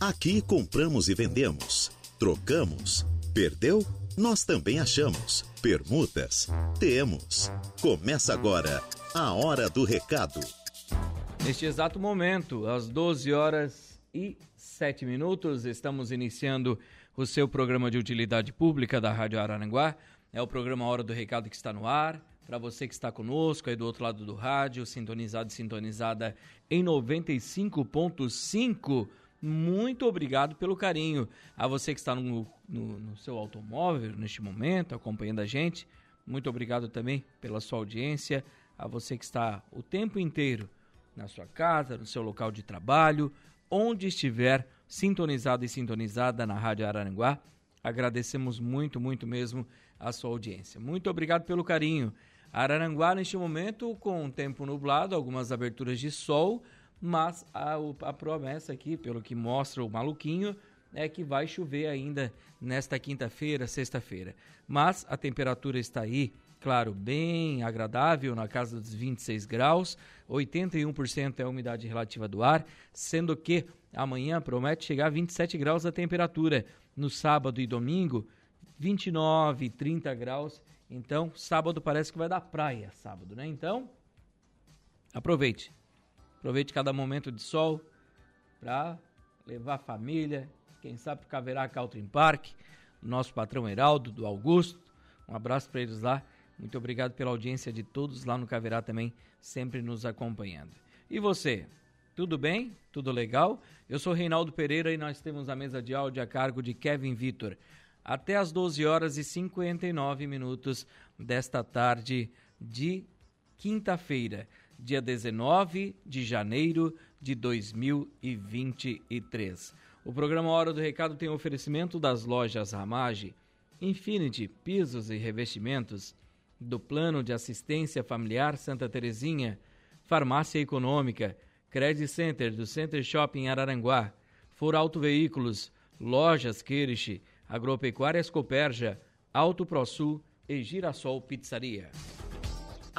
Aqui compramos e vendemos, trocamos, perdeu? Nós também achamos. Permutas? Temos. Começa agora a Hora do Recado. Neste exato momento, às 12 horas e 7 minutos, estamos iniciando o seu programa de utilidade pública da Rádio Araranguá. É o programa Hora do Recado que está no ar. Para você que está conosco aí do outro lado do rádio, sintonizado e sintonizada em 95.5 muito obrigado pelo carinho. A você que está no, no, no, seu automóvel neste momento, acompanhando a gente, muito obrigado também pela sua audiência. A você que está o tempo inteiro na sua casa, no seu local de trabalho, onde estiver sintonizado e sintonizada na Rádio Araranguá. Agradecemos muito, muito mesmo a sua audiência. Muito obrigado pelo carinho. Araranguá, neste momento, com o tempo nublado, algumas aberturas de sol mas a, a promessa aqui, pelo que mostra o maluquinho, é que vai chover ainda nesta quinta-feira, sexta-feira. Mas a temperatura está aí, claro, bem agradável, na casa dos 26 graus, 81% é a umidade relativa do ar, sendo que amanhã promete chegar a 27 graus a temperatura. No sábado e domingo, 29, 30 graus. Então, sábado parece que vai dar praia, sábado, né? Então, aproveite. Aproveite cada momento de sol para levar a família, quem sabe para Caverá Country Park, nosso patrão Heraldo, do Augusto. Um abraço para eles lá. Muito obrigado pela audiência de todos lá no Caverá também, sempre nos acompanhando. E você? Tudo bem? Tudo legal? Eu sou Reinaldo Pereira e nós temos a mesa de áudio a cargo de Kevin Vitor. Até às 12 horas e 59 minutos desta tarde de quinta-feira dia 19 de janeiro de 2023. O programa Hora do Recado tem oferecimento das lojas Ramage, Infinity Pisos e Revestimentos, do Plano de Assistência Familiar Santa Terezinha, Farmácia Econômica, Credit Center do Center Shopping Araranguá, For Auto Veículos, Lojas Kirish, Agropecuárias Coperja, Auto ProSul e Girassol Pizzaria.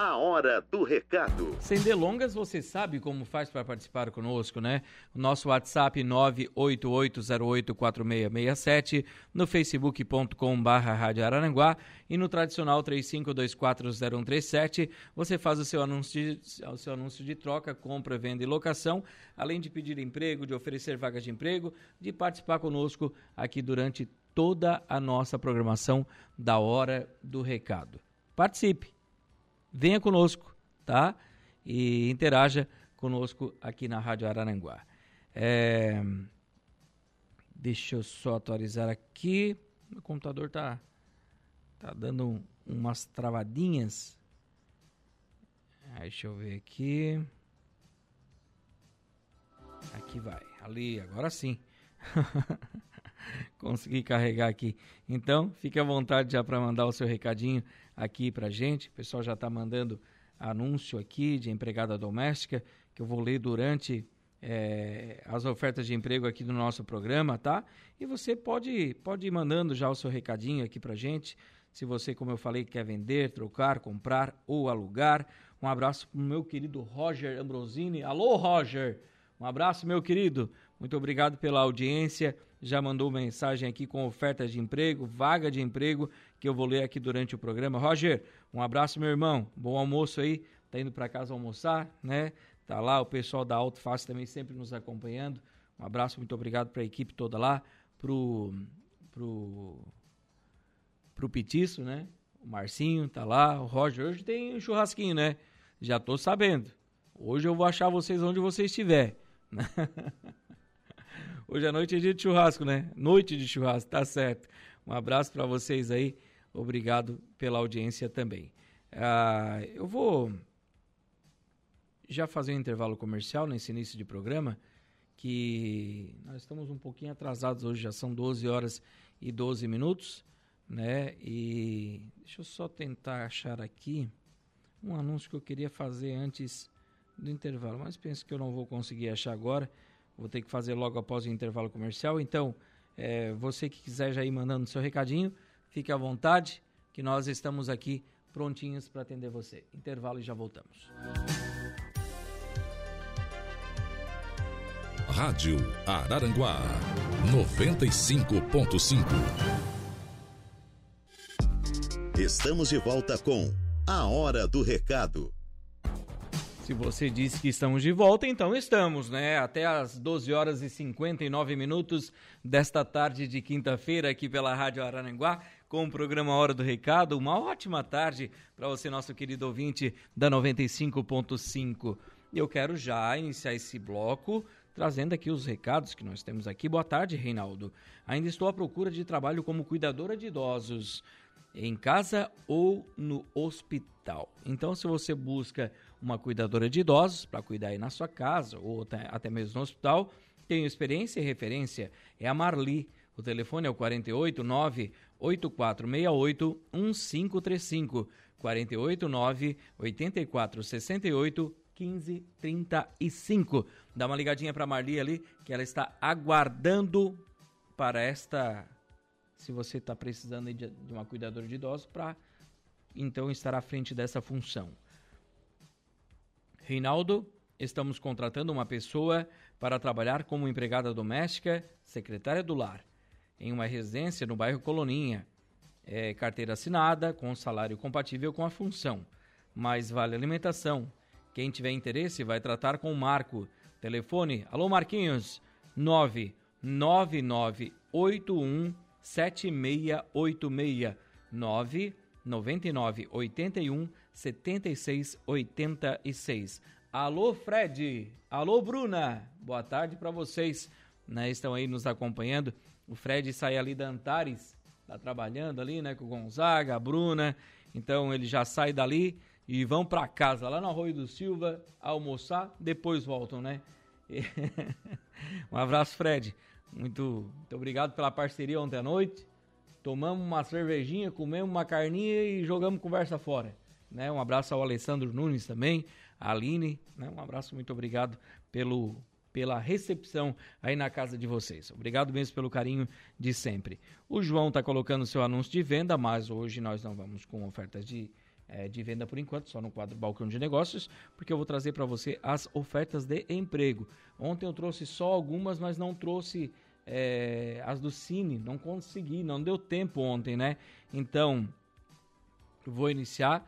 A hora do recado. Sem delongas, você sabe como faz para participar conosco, né? Nosso WhatsApp 988084667, no facebook.com barra Rádio Araranguá e no tradicional 35240137, você faz o seu anúncio de, o seu anúncio de troca, compra, venda e locação, além de pedir emprego, de oferecer vagas de emprego, de participar conosco aqui durante toda a nossa programação da Hora do Recado. Participe! Venha conosco, tá? E interaja conosco aqui na Rádio Araranguá. É... Deixa eu só atualizar aqui. Meu computador tá, tá dando umas travadinhas. Deixa eu ver aqui. Aqui vai. Ali, agora sim. Consegui carregar aqui. Então, fique à vontade já para mandar o seu recadinho aqui para gente. O pessoal já está mandando anúncio aqui de empregada doméstica, que eu vou ler durante é, as ofertas de emprego aqui do nosso programa, tá? E você pode, pode ir mandando já o seu recadinho aqui para gente. Se você, como eu falei, quer vender, trocar, comprar ou alugar. Um abraço para o meu querido Roger Ambrosini. Alô, Roger! Um abraço, meu querido. Muito obrigado pela audiência. Já mandou mensagem aqui com ofertas de emprego, vaga de emprego, que eu vou ler aqui durante o programa. Roger, um abraço, meu irmão. Bom almoço aí. Tá indo para casa almoçar, né? Tá lá o pessoal da Alto Fácil também sempre nos acompanhando. Um abraço, muito obrigado para a equipe toda lá, pro pro pro Petiço, né? O Marcinho tá lá, o Roger. Hoje tem um churrasquinho, né? Já tô sabendo. Hoje eu vou achar vocês onde você estiver. Hoje à noite é dia de churrasco, né? Noite de churrasco, tá certo. Um abraço para vocês aí. Obrigado pela audiência também. Ah, eu vou já fazer um intervalo comercial nesse início de programa, que nós estamos um pouquinho atrasados hoje, já são 12 horas e 12 minutos, né? E deixa eu só tentar achar aqui um anúncio que eu queria fazer antes do intervalo, mas penso que eu não vou conseguir achar agora vou ter que fazer logo após o intervalo comercial. Então, é, você que quiser já ir mandando seu recadinho, fique à vontade, que nós estamos aqui prontinhos para atender você. Intervalo e já voltamos. Rádio Araranguá 95.5. Estamos de volta com A Hora do Recado. Se você disse que estamos de volta, então estamos, né? Até às 12 horas e 59 minutos desta tarde de quinta-feira aqui pela Rádio Araranguá, com o programa Hora do Recado. Uma ótima tarde para você, nosso querido ouvinte da 95.5. Eu quero já iniciar esse bloco trazendo aqui os recados que nós temos aqui. Boa tarde, Reinaldo. Ainda estou à procura de trabalho como cuidadora de idosos em casa ou no hospital. Então, se você busca uma cuidadora de idosos para cuidar aí na sua casa ou até, mesmo no hospital, tenho experiência e referência, é a Marli. O telefone é o 489 8468 1535 489 8468 1535. Dá uma ligadinha para Marli ali, que ela está aguardando para esta se você está precisando de uma cuidadora de idosos para então estar à frente dessa função. Reinaldo, estamos contratando uma pessoa para trabalhar como empregada doméstica, secretária do lar, em uma residência no bairro Coloninha. É, carteira assinada, com salário compatível com a função, mas vale alimentação. Quem tiver interesse vai tratar com o Marco. Telefone, alô Marquinhos, 99981 7686 999 81 76 86. Alô, Fred. Alô, Bruna. Boa tarde para vocês. Né, estão aí nos acompanhando. O Fred sai ali da Antares, tá trabalhando ali, né, com o Gonzaga, a Bruna. Então ele já sai dali e vão para casa lá no Arroio do Silva almoçar, depois voltam, né? um abraço, Fred. Muito, muito obrigado pela parceria ontem à noite. Tomamos uma cervejinha, comemos uma carninha e jogamos conversa fora. Né? Um abraço ao Alessandro Nunes também, a Aline. Né? Um abraço, muito obrigado pelo, pela recepção aí na casa de vocês. Obrigado mesmo pelo carinho de sempre. O João está colocando seu anúncio de venda, mas hoje nós não vamos com ofertas de, é, de venda por enquanto, só no quadro Balcão de Negócios, porque eu vou trazer para você as ofertas de emprego. Ontem eu trouxe só algumas, mas não trouxe é, as do Cine, não consegui, não deu tempo ontem, né? Então, vou iniciar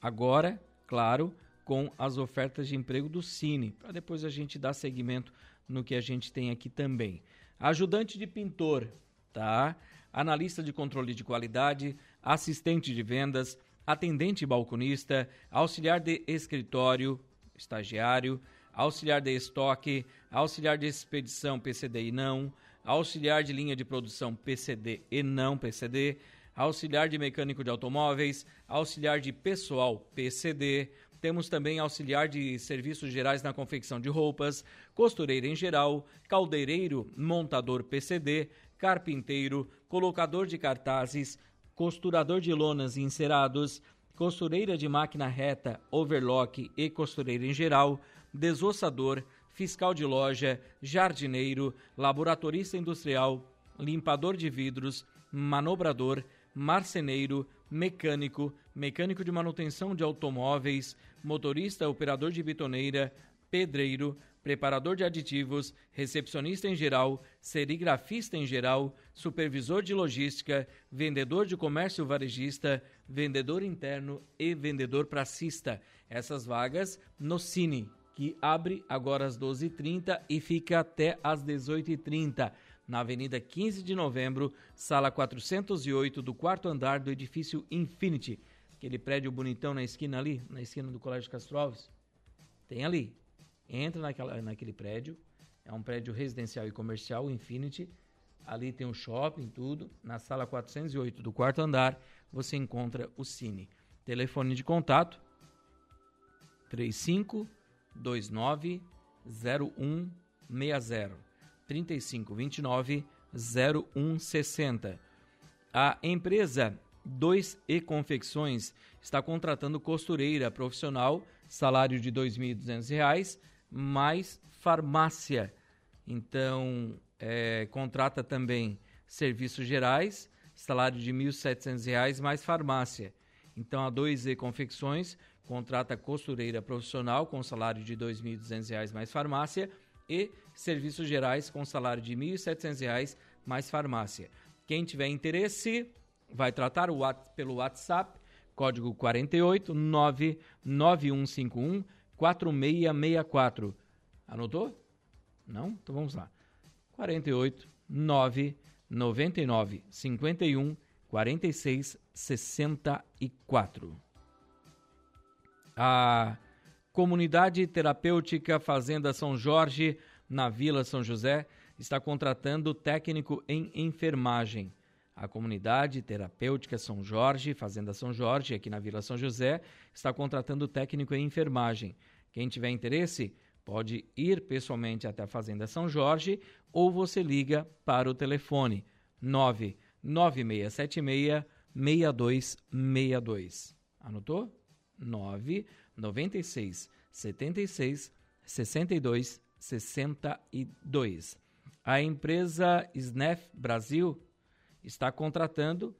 agora, claro, com as ofertas de emprego do Cine, para depois a gente dar seguimento no que a gente tem aqui também. Ajudante de pintor, tá? Analista de controle de qualidade, assistente de vendas, atendente balconista, auxiliar de escritório, estagiário, auxiliar de estoque, auxiliar de expedição PCD e não, auxiliar de linha de produção PCD e não PCD, auxiliar de mecânico de automóveis, auxiliar de pessoal PCD, temos também auxiliar de serviços gerais na confecção de roupas, costureira em geral, caldeireiro, montador PCD, carpinteiro, colocador de cartazes, costurador de lonas e encerados, costureira de máquina reta, overlock e costureira em geral, desossador, fiscal de loja, jardineiro, laboratorista industrial, limpador de vidros, manobrador, marceneiro, mecânico, mecânico de manutenção de automóveis, motorista, operador de bitoneira, pedreiro, preparador de aditivos, recepcionista em geral, serigrafista em geral, supervisor de logística, vendedor de comércio varejista, vendedor interno e vendedor pracista. Essas vagas no Cine, que abre agora às 12h30 e fica até às 18h30 na Avenida 15 de Novembro, sala 408 do quarto andar do edifício Infinity. Aquele prédio bonitão na esquina ali, na esquina do Colégio Castro Alves. Tem ali. Entra naquela, naquele prédio. É um prédio residencial e comercial, Infinity. Ali tem um shopping, tudo. Na sala 408 do quarto andar, você encontra o Cine. Telefone de contato: 35 29 0160 3529 0160. A empresa 2E Confecções está contratando costureira profissional, salário de R$ 2.200, mais farmácia. Então, é, contrata também serviços gerais, salário de R$ 1.700, mais farmácia. Então, a 2E Confecções contrata costureira profissional com salário de R$ 2.200 mais farmácia e serviços gerais com salário de R$ 1.700 mais farmácia. Quem tiver interesse, vai tratar pelo WhatsApp, código 48 99151 4664. Anotou? Não? Então vamos lá. 48 999 51 46 64. A Comunidade Terapêutica Fazenda São Jorge, na Vila São José, está contratando técnico em enfermagem. A comunidade terapêutica São Jorge, Fazenda São Jorge, aqui na Vila São José, está contratando técnico em enfermagem. Quem tiver interesse, pode ir pessoalmente até a Fazenda São Jorge ou você liga para o telefone 99676 6262. Anotou? 996 76 62 62. A empresa Snef Brasil está contratando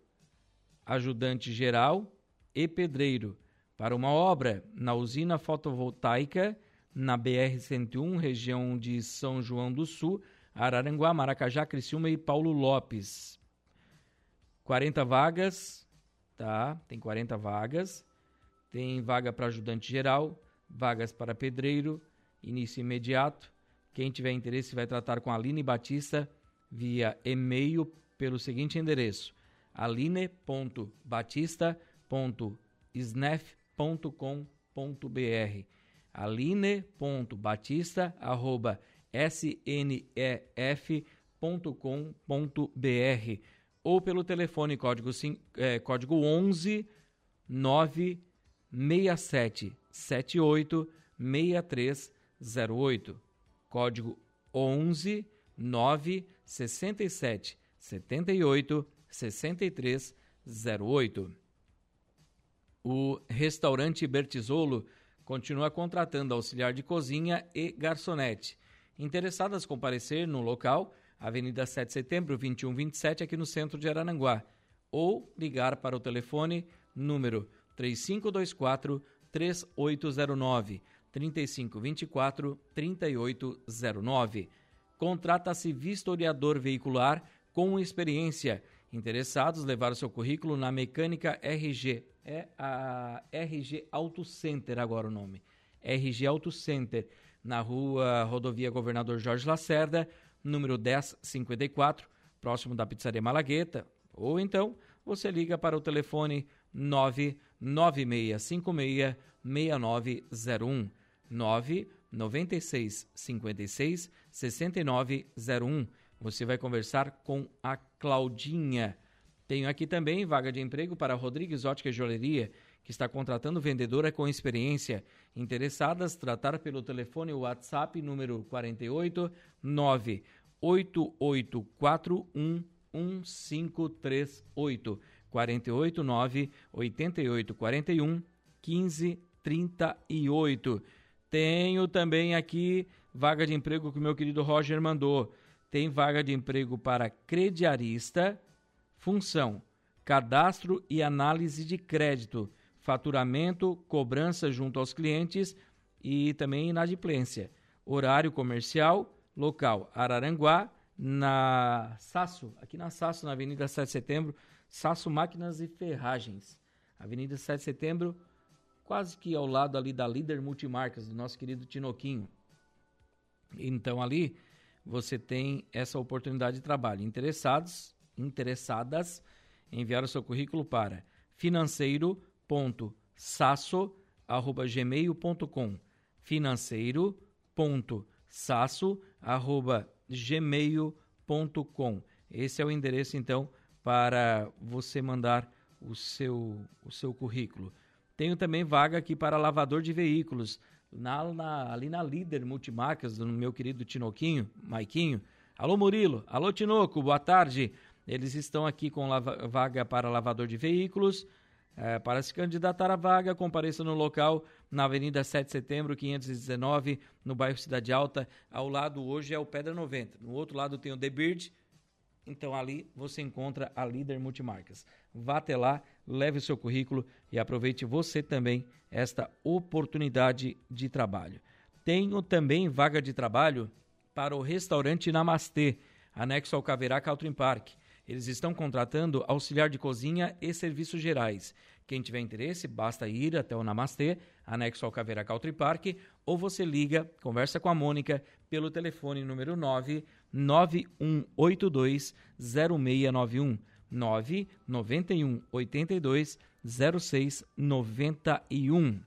ajudante geral e pedreiro para uma obra na usina fotovoltaica na BR-101, região de São João do Sul, Araranguá, Maracajá, Criciúma e Paulo Lopes. 40 vagas, tá? Tem 40 vagas. Tem vaga para ajudante geral, vagas para pedreiro, início imediato. Quem tiver interesse vai tratar com a Aline Batista via e-mail pelo seguinte endereço: aline.batista.snef.com.br aline.batista@snef.com.br ou pelo telefone código, é, código 11 967 78 6308 código 11 967 78 6308 o restaurante Bertisolo continua contratando auxiliar de cozinha e garçonete. Interessadas comparecer no local, Avenida 7 de Setembro, 2127, aqui no centro de Arananguá, ou ligar para o telefone número 3524 3809 3524 3809. Contrata-se vistoriador veicular com experiência. Interessados levar o seu currículo na Mecânica RG é a RG Auto Center agora o nome. RG Auto Center, na rua Rodovia Governador Jorge Lacerda, número 1054, próximo da Pizzaria Malagueta, ou então você liga para o telefone 99656 6901 996 56 6901. Você vai conversar com a Claudinha. Tenho aqui também vaga de emprego para Rodrigues Ótica e Joalheria, que está contratando vendedora com experiência. Interessadas, tratar pelo telefone WhatsApp número 48 98841 1538 48 9 88 41 15 38. Tenho também aqui vaga de emprego que o meu querido Roger mandou. Tem vaga de emprego para crediarista Função: cadastro e análise de crédito, faturamento, cobrança junto aos clientes e também inadimplência. Horário comercial, local Araranguá, na Sasso, aqui na Sasso, na Avenida 7 de Setembro, Sasso Máquinas e Ferragens. Avenida 7 de Setembro, quase que ao lado ali da Líder Multimarcas, do nosso querido Tinoquinho. Então ali você tem essa oportunidade de trabalho. Interessados, interessadas, enviar o seu currículo para financeiro.sasso@gmail.com. financeiro.sasso@gmail.com. Esse é o endereço então para você mandar o seu o seu currículo. Tenho também vaga aqui para lavador de veículos, na, na, ali na Líder Multimarcas, do meu querido Tinoquinho, Maiquinho. Alô Murilo, alô Tinoco, boa tarde. Eles estão aqui com lava, vaga para lavador de veículos. É, para se candidatar à vaga, compareça no local na Avenida 7 de Setembro, 519, no bairro Cidade Alta. Ao lado hoje é o Pedra 90. No outro lado tem o The Bird. Então ali você encontra a Líder Multimarcas. Vá até lá, leve o seu currículo e aproveite você também esta oportunidade de trabalho. Tenho também vaga de trabalho para o restaurante Namastê, anexo ao Caverá Caltrim Park. Eles estão contratando auxiliar de cozinha e serviços gerais. Quem tiver interesse, basta ir até o Namastê, anexo ao Caveira Country Park, ou você liga, conversa com a Mônica pelo telefone número 9 9182 0691 991 82 0691.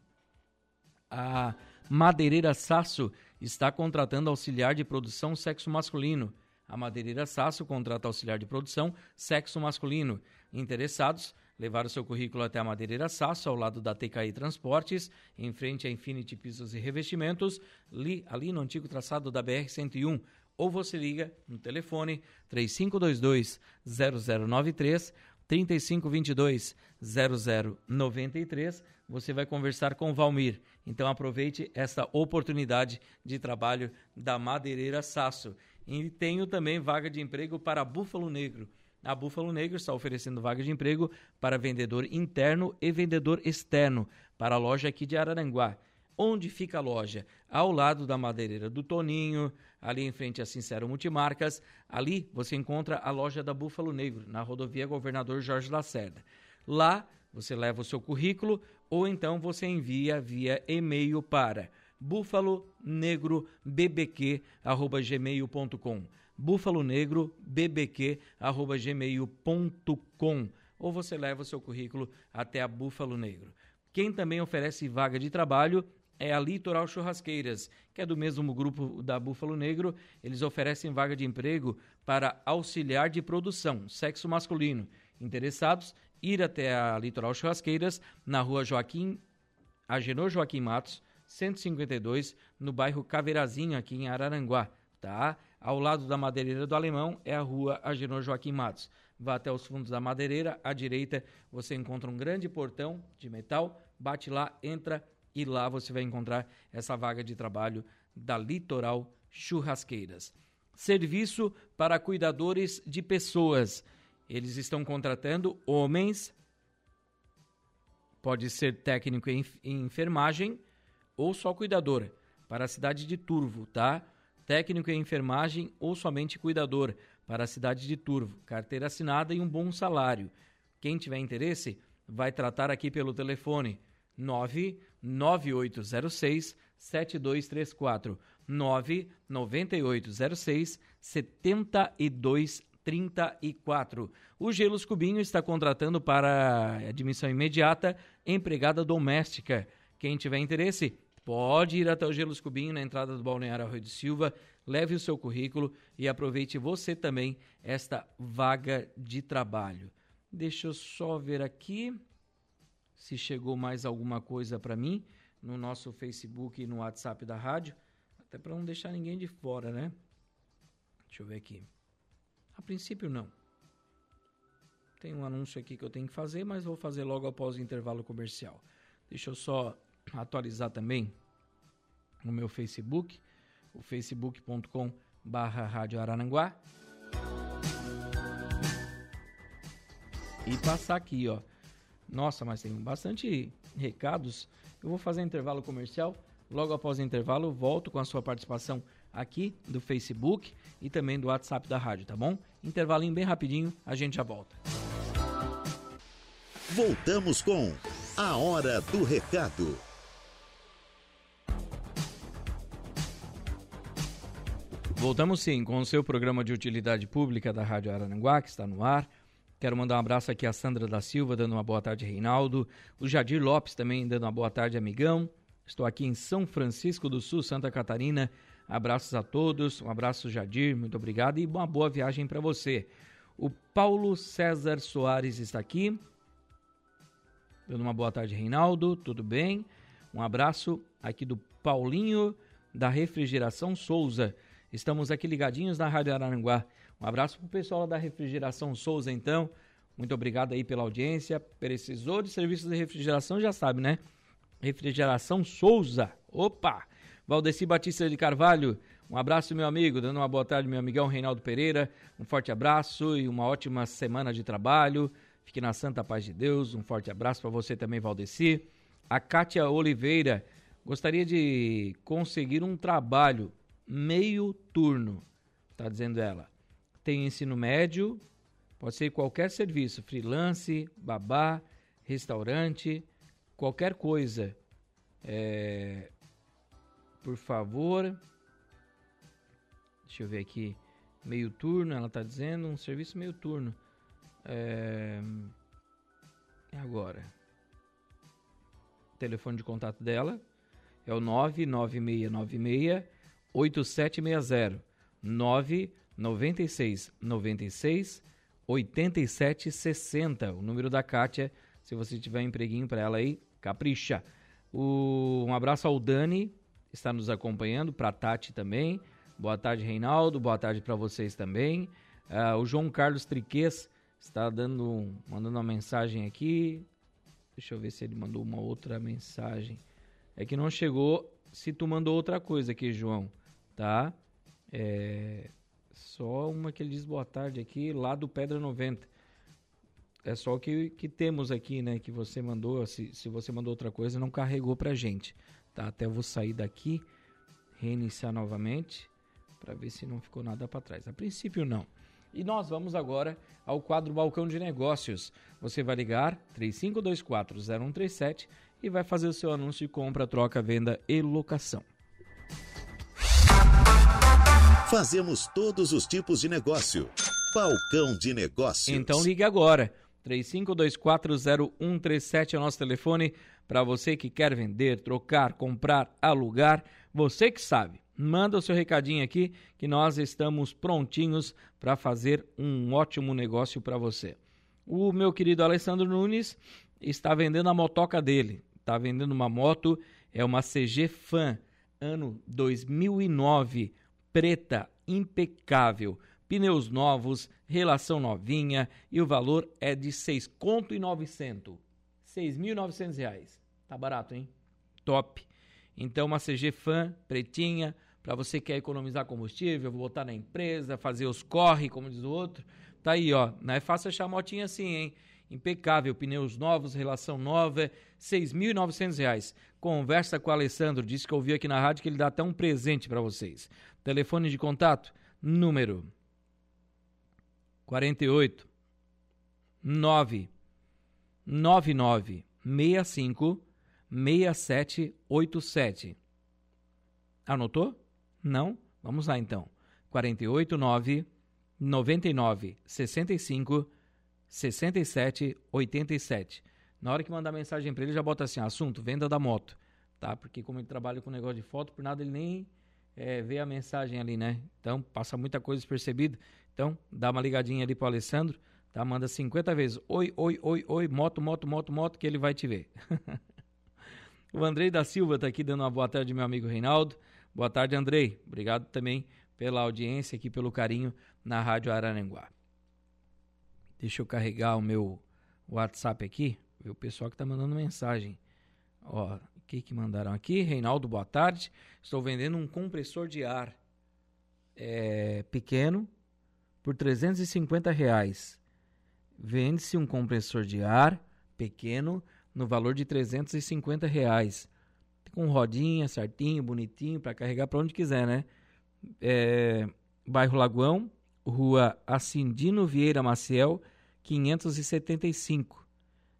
A Madeireira Sasso está contratando auxiliar de produção sexo masculino. A Madeireira Sasso contrata auxiliar de produção sexo masculino. Interessados, levar o seu currículo até a Madeireira Sasso, ao lado da TKI Transportes, em frente a Infinity Pisos e Revestimentos, ali, ali no antigo traçado da BR-101. Ou você liga no telefone 3522 0093 3522 0093. Você vai conversar com o Valmir. Então aproveite esta oportunidade de trabalho da Madeireira Sasso. E tenho também vaga de emprego para Búfalo Negro. A Búfalo Negro está oferecendo vaga de emprego para vendedor interno e vendedor externo para a loja aqui de Araranguá. Onde fica a loja? Ao lado da madeireira do Toninho, ali em frente a Sincero Multimarcas. Ali você encontra a loja da Búfalo Negro, na rodovia Governador Jorge Lacerda. Lá você leva o seu currículo ou então você envia via e-mail para búfalonegrobbq.gmail.com búfalonegrobbq.gmail.com ou você leva o seu currículo até a Búfalo Negro. Quem também oferece vaga de trabalho é a Litoral Churrasqueiras, que é do mesmo grupo da Búfalo Negro. Eles oferecem vaga de emprego para auxiliar de produção, sexo masculino. Interessados, ir até a Litoral Churrasqueiras, na rua Joaquim, Agenor Joaquim Matos, 152, no bairro Caveirazinho, aqui em Araranguá, tá? Ao lado da madeireira do Alemão é a rua Agenor Joaquim Matos. Vá até os fundos da madeireira, à direita você encontra um grande portão de metal, bate lá, entra e lá você vai encontrar essa vaga de trabalho da Litoral Churrasqueiras. Serviço para cuidadores de pessoas. Eles estão contratando homens, pode ser técnico em enfermagem ou só cuidador, para a cidade de Turvo, tá? técnico em enfermagem ou somente cuidador para a cidade de Turvo, carteira assinada e um bom salário. Quem tiver interesse, vai tratar aqui pelo telefone 99806 7234 99806 7234. O Gelos Cubinho está contratando para admissão imediata empregada doméstica. Quem tiver interesse, Pode ir até o Gelos Cubinho na entrada do Balneário Arroio de Silva, leve o seu currículo e aproveite você também esta vaga de trabalho. Deixa eu só ver aqui se chegou mais alguma coisa para mim no nosso Facebook e no WhatsApp da rádio, até para não deixar ninguém de fora, né? Deixa eu ver aqui. A princípio não. Tem um anúncio aqui que eu tenho que fazer, mas vou fazer logo após o intervalo comercial. Deixa eu só atualizar também no meu Facebook, o facebook.com barra Rádio. E passar aqui, ó. Nossa, mas tem bastante recados. Eu vou fazer intervalo comercial. Logo após o intervalo, volto com a sua participação aqui do Facebook e também do WhatsApp da rádio, tá bom? Intervalinho bem rapidinho, a gente já volta. Voltamos com a Hora do Recado. Voltamos sim com o seu programa de utilidade pública da Rádio Araranguá, que está no ar. Quero mandar um abraço aqui a Sandra da Silva, dando uma boa tarde, Reinaldo. O Jadir Lopes também dando uma boa tarde, amigão. Estou aqui em São Francisco do Sul, Santa Catarina. Abraços a todos. Um abraço, Jadir. Muito obrigado e uma boa viagem para você. O Paulo César Soares está aqui. Dando uma boa tarde, Reinaldo. Tudo bem? Um abraço aqui do Paulinho da Refrigeração Souza. Estamos aqui ligadinhos na Rádio Araranguá. Um abraço para o pessoal da Refrigeração Souza, então. Muito obrigado aí pela audiência. Precisou de serviços de refrigeração, já sabe, né? Refrigeração Souza. Opa! Valdeci Batista de Carvalho. Um abraço, meu amigo. Dando uma boa tarde, meu amigão Reinaldo Pereira. Um forte abraço e uma ótima semana de trabalho. Fique na santa paz de Deus. Um forte abraço para você também, Valdeci. A Kátia Oliveira. Gostaria de conseguir um trabalho meio turno, está dizendo ela. Tem ensino médio, pode ser qualquer serviço, freelance, babá, restaurante, qualquer coisa. É, por favor, deixa eu ver aqui, meio turno, ela está dizendo, um serviço meio turno. É, agora, o telefone de contato dela é o 99696 8760 996 96 8760. O número da Kátia, se você tiver empreguinho para ela aí, capricha. O, um abraço ao Dani, está nos acompanhando, para Tati também. Boa tarde, Reinaldo. Boa tarde para vocês também. Uh, o João Carlos Triques está dando, mandando uma mensagem aqui. Deixa eu ver se ele mandou uma outra mensagem. É que não chegou se tu mandou outra coisa aqui, João, tá? É só uma que ele diz boa tarde aqui, lá do Pedra 90. É só o que, que temos aqui, né? Que você mandou. Se, se você mandou outra coisa, não carregou pra gente. Tá? Até vou sair daqui, reiniciar novamente, para ver se não ficou nada para trás. A princípio, não. E nós vamos agora ao quadro Balcão de Negócios. Você vai ligar 35240137 e vai fazer o seu anúncio de compra, troca, venda e locação. Fazemos todos os tipos de negócio. Balcão de Negócios. Então ligue agora. 35240137 é o nosso telefone para você que quer vender, trocar, comprar, alugar. Você que sabe. Manda o seu recadinho aqui que nós estamos prontinhos para fazer um ótimo negócio para você. O meu querido Alessandro Nunes está vendendo a motoca dele está vendendo uma moto, é uma CG Fan, ano 2009, preta, impecável, pneus novos, relação novinha e o valor é de seis conto e novecentos, seis mil novecentos reais. Tá barato, hein? Top. Então uma CG Fan pretinha para você que quer economizar combustível, botar na empresa, fazer os corre, como diz o outro. Tá aí, ó. Não é fácil achar motinha assim, hein? impecável, pneus novos, relação nova, R$ 6.900. Conversa com o Alessandro, disse que ouviu aqui na rádio que ele dá até um presente para vocês. Telefone de contato, número 48 9 99 65 6787. Anotou? Não? Vamos lá então. 48 9 99 65 6787. Na hora que mandar mensagem para ele, já bota assim, assunto, venda da moto, tá? Porque como ele trabalha com negócio de foto, por nada ele nem é, vê a mensagem ali, né? Então, passa muita coisa despercebida. Então, dá uma ligadinha ali pro Alessandro, tá? Manda 50 vezes, oi, oi, oi, oi, moto, moto, moto, moto, que ele vai te ver. o Andrei da Silva tá aqui dando uma boa tarde, meu amigo Reinaldo. Boa tarde, Andrei. Obrigado também pela audiência aqui, pelo carinho na Rádio Araranguá. Deixa eu carregar o meu WhatsApp aqui. Ver o pessoal que está mandando mensagem. Ó, que que mandaram aqui? Reinaldo, boa tarde. Estou vendendo um compressor de ar é, pequeno por 350 reais. Vende-se um compressor de ar pequeno no valor de 350 reais. Com rodinha, certinho, bonitinho, para carregar para onde quiser, né? É, bairro Lagoão, rua Acindino Vieira Maciel, 575.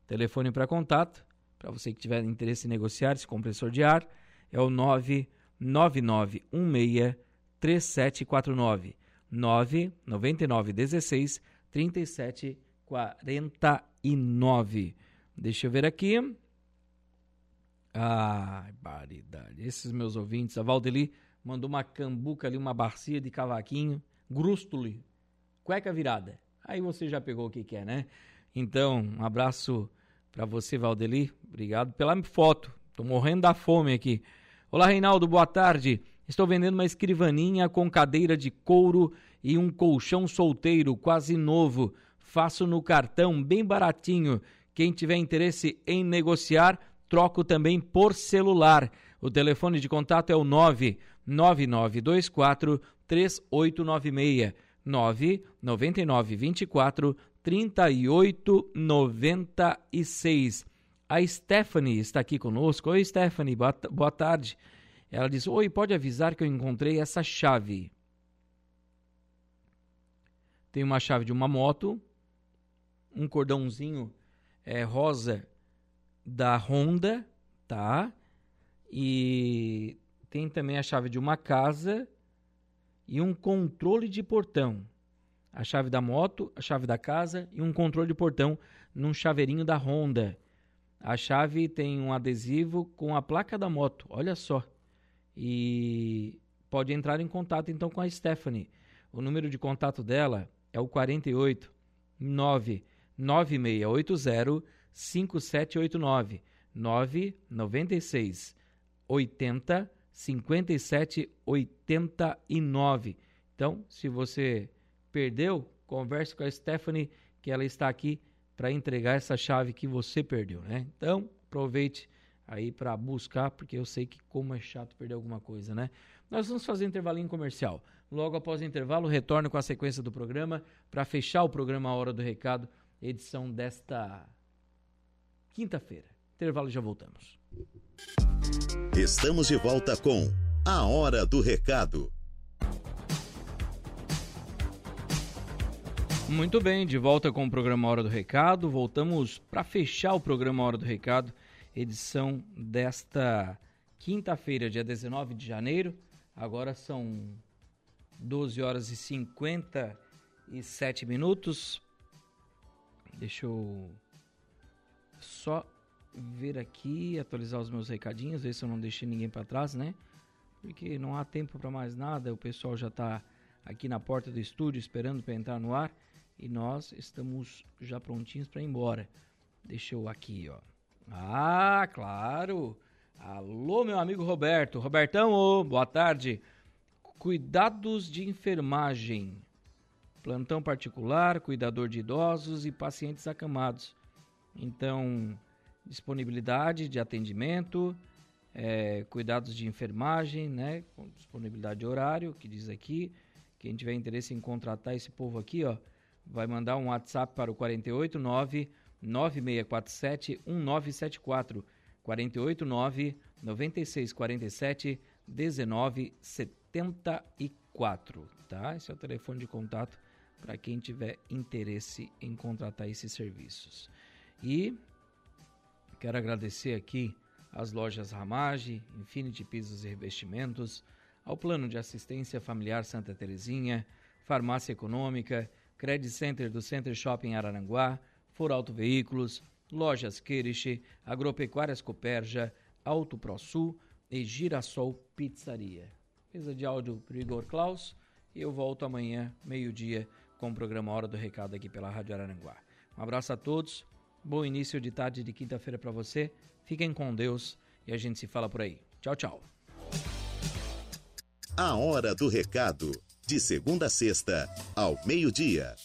Telefone para contato, para você que tiver interesse em negociar esse compressor de ar, é o 99916 3749 99916 3749. Deixa eu ver aqui. Ah, baridade. Esses meus ouvintes, a Valdeli mandou uma cambuca ali, uma bacia de cavaquinho, grústule, cueca virada. Aí você já pegou o que quer, né? Então, um abraço para você, Valdeli. Obrigado pela foto. Tô morrendo da fome aqui. Olá, Reinaldo, boa tarde. Estou vendendo uma escrivaninha com cadeira de couro e um colchão solteiro quase novo. Faço no cartão, bem baratinho. Quem tiver interesse em negociar, troco também por celular. O telefone de contato é o 99924 3896. 999 24 38 96. A Stephanie está aqui conosco. Oi, Stephanie, boa, boa tarde. Ela diz: Oi, pode avisar que eu encontrei essa chave. Tem uma chave de uma moto, um cordãozinho é, rosa da Honda, tá? E tem também a chave de uma casa e um controle de portão. A chave da moto, a chave da casa e um controle de portão num chaveirinho da Honda. A chave tem um adesivo com a placa da moto, olha só. E pode entrar em contato então com a Stephanie. O número de contato dela é o 48 9 9680 5789 996 80 57 89. Então, se você perdeu, converse com a Stephanie que ela está aqui para entregar essa chave que você perdeu, né? Então, aproveite aí para buscar, porque eu sei que como é chato perder alguma coisa, né? Nós vamos fazer um intervalinho comercial. Logo após o intervalo, retorno com a sequência do programa para fechar o programa A Hora do Recado, edição desta quinta-feira. Intervalo já voltamos. Estamos de volta com A Hora do Recado. Muito bem, de volta com o programa Hora do Recado. Voltamos para fechar o programa Hora do Recado, edição desta quinta-feira, dia 19 de janeiro. Agora são 12 horas e 57 minutos. Deixa eu só ver aqui, atualizar os meus recadinhos, ver se eu não deixei ninguém para trás, né? Porque não há tempo para mais nada, o pessoal já está aqui na porta do estúdio esperando para entrar no ar e nós estamos já prontinhos para ir embora. Deixa eu aqui, ó. Ah, claro. Alô, meu amigo Roberto. Robertão, oh, boa tarde. Cuidados de enfermagem. Plantão particular, cuidador de idosos e pacientes acamados. Então, disponibilidade de atendimento, é, cuidados de enfermagem, né? Com disponibilidade de horário, que diz aqui. Quem tiver interesse em contratar esse povo aqui, ó, vai mandar um WhatsApp para o 489 9647 1974 489 9647 1974, tá? Esse é o telefone de contato para quem tiver interesse em contratar esses serviços. E quero agradecer aqui às lojas Ramage, Infinity Pisos e Revestimentos, ao Plano de Assistência Familiar Santa Terezinha, Farmácia Econômica, Credit Center do Center Shopping Araranguá, For Auto Veículos, Lojas Queriche, Agropecuárias Coperja, Auto ProSul e Girassol Pizzaria. Mesa de áudio para Igor Klaus e eu volto amanhã, meio-dia, com o programa Hora do Recado aqui pela Rádio Araranguá. Um abraço a todos, bom início de tarde de quinta-feira para você, fiquem com Deus e a gente se fala por aí. Tchau, tchau. A Hora do Recado de segunda a sexta, ao meio-dia.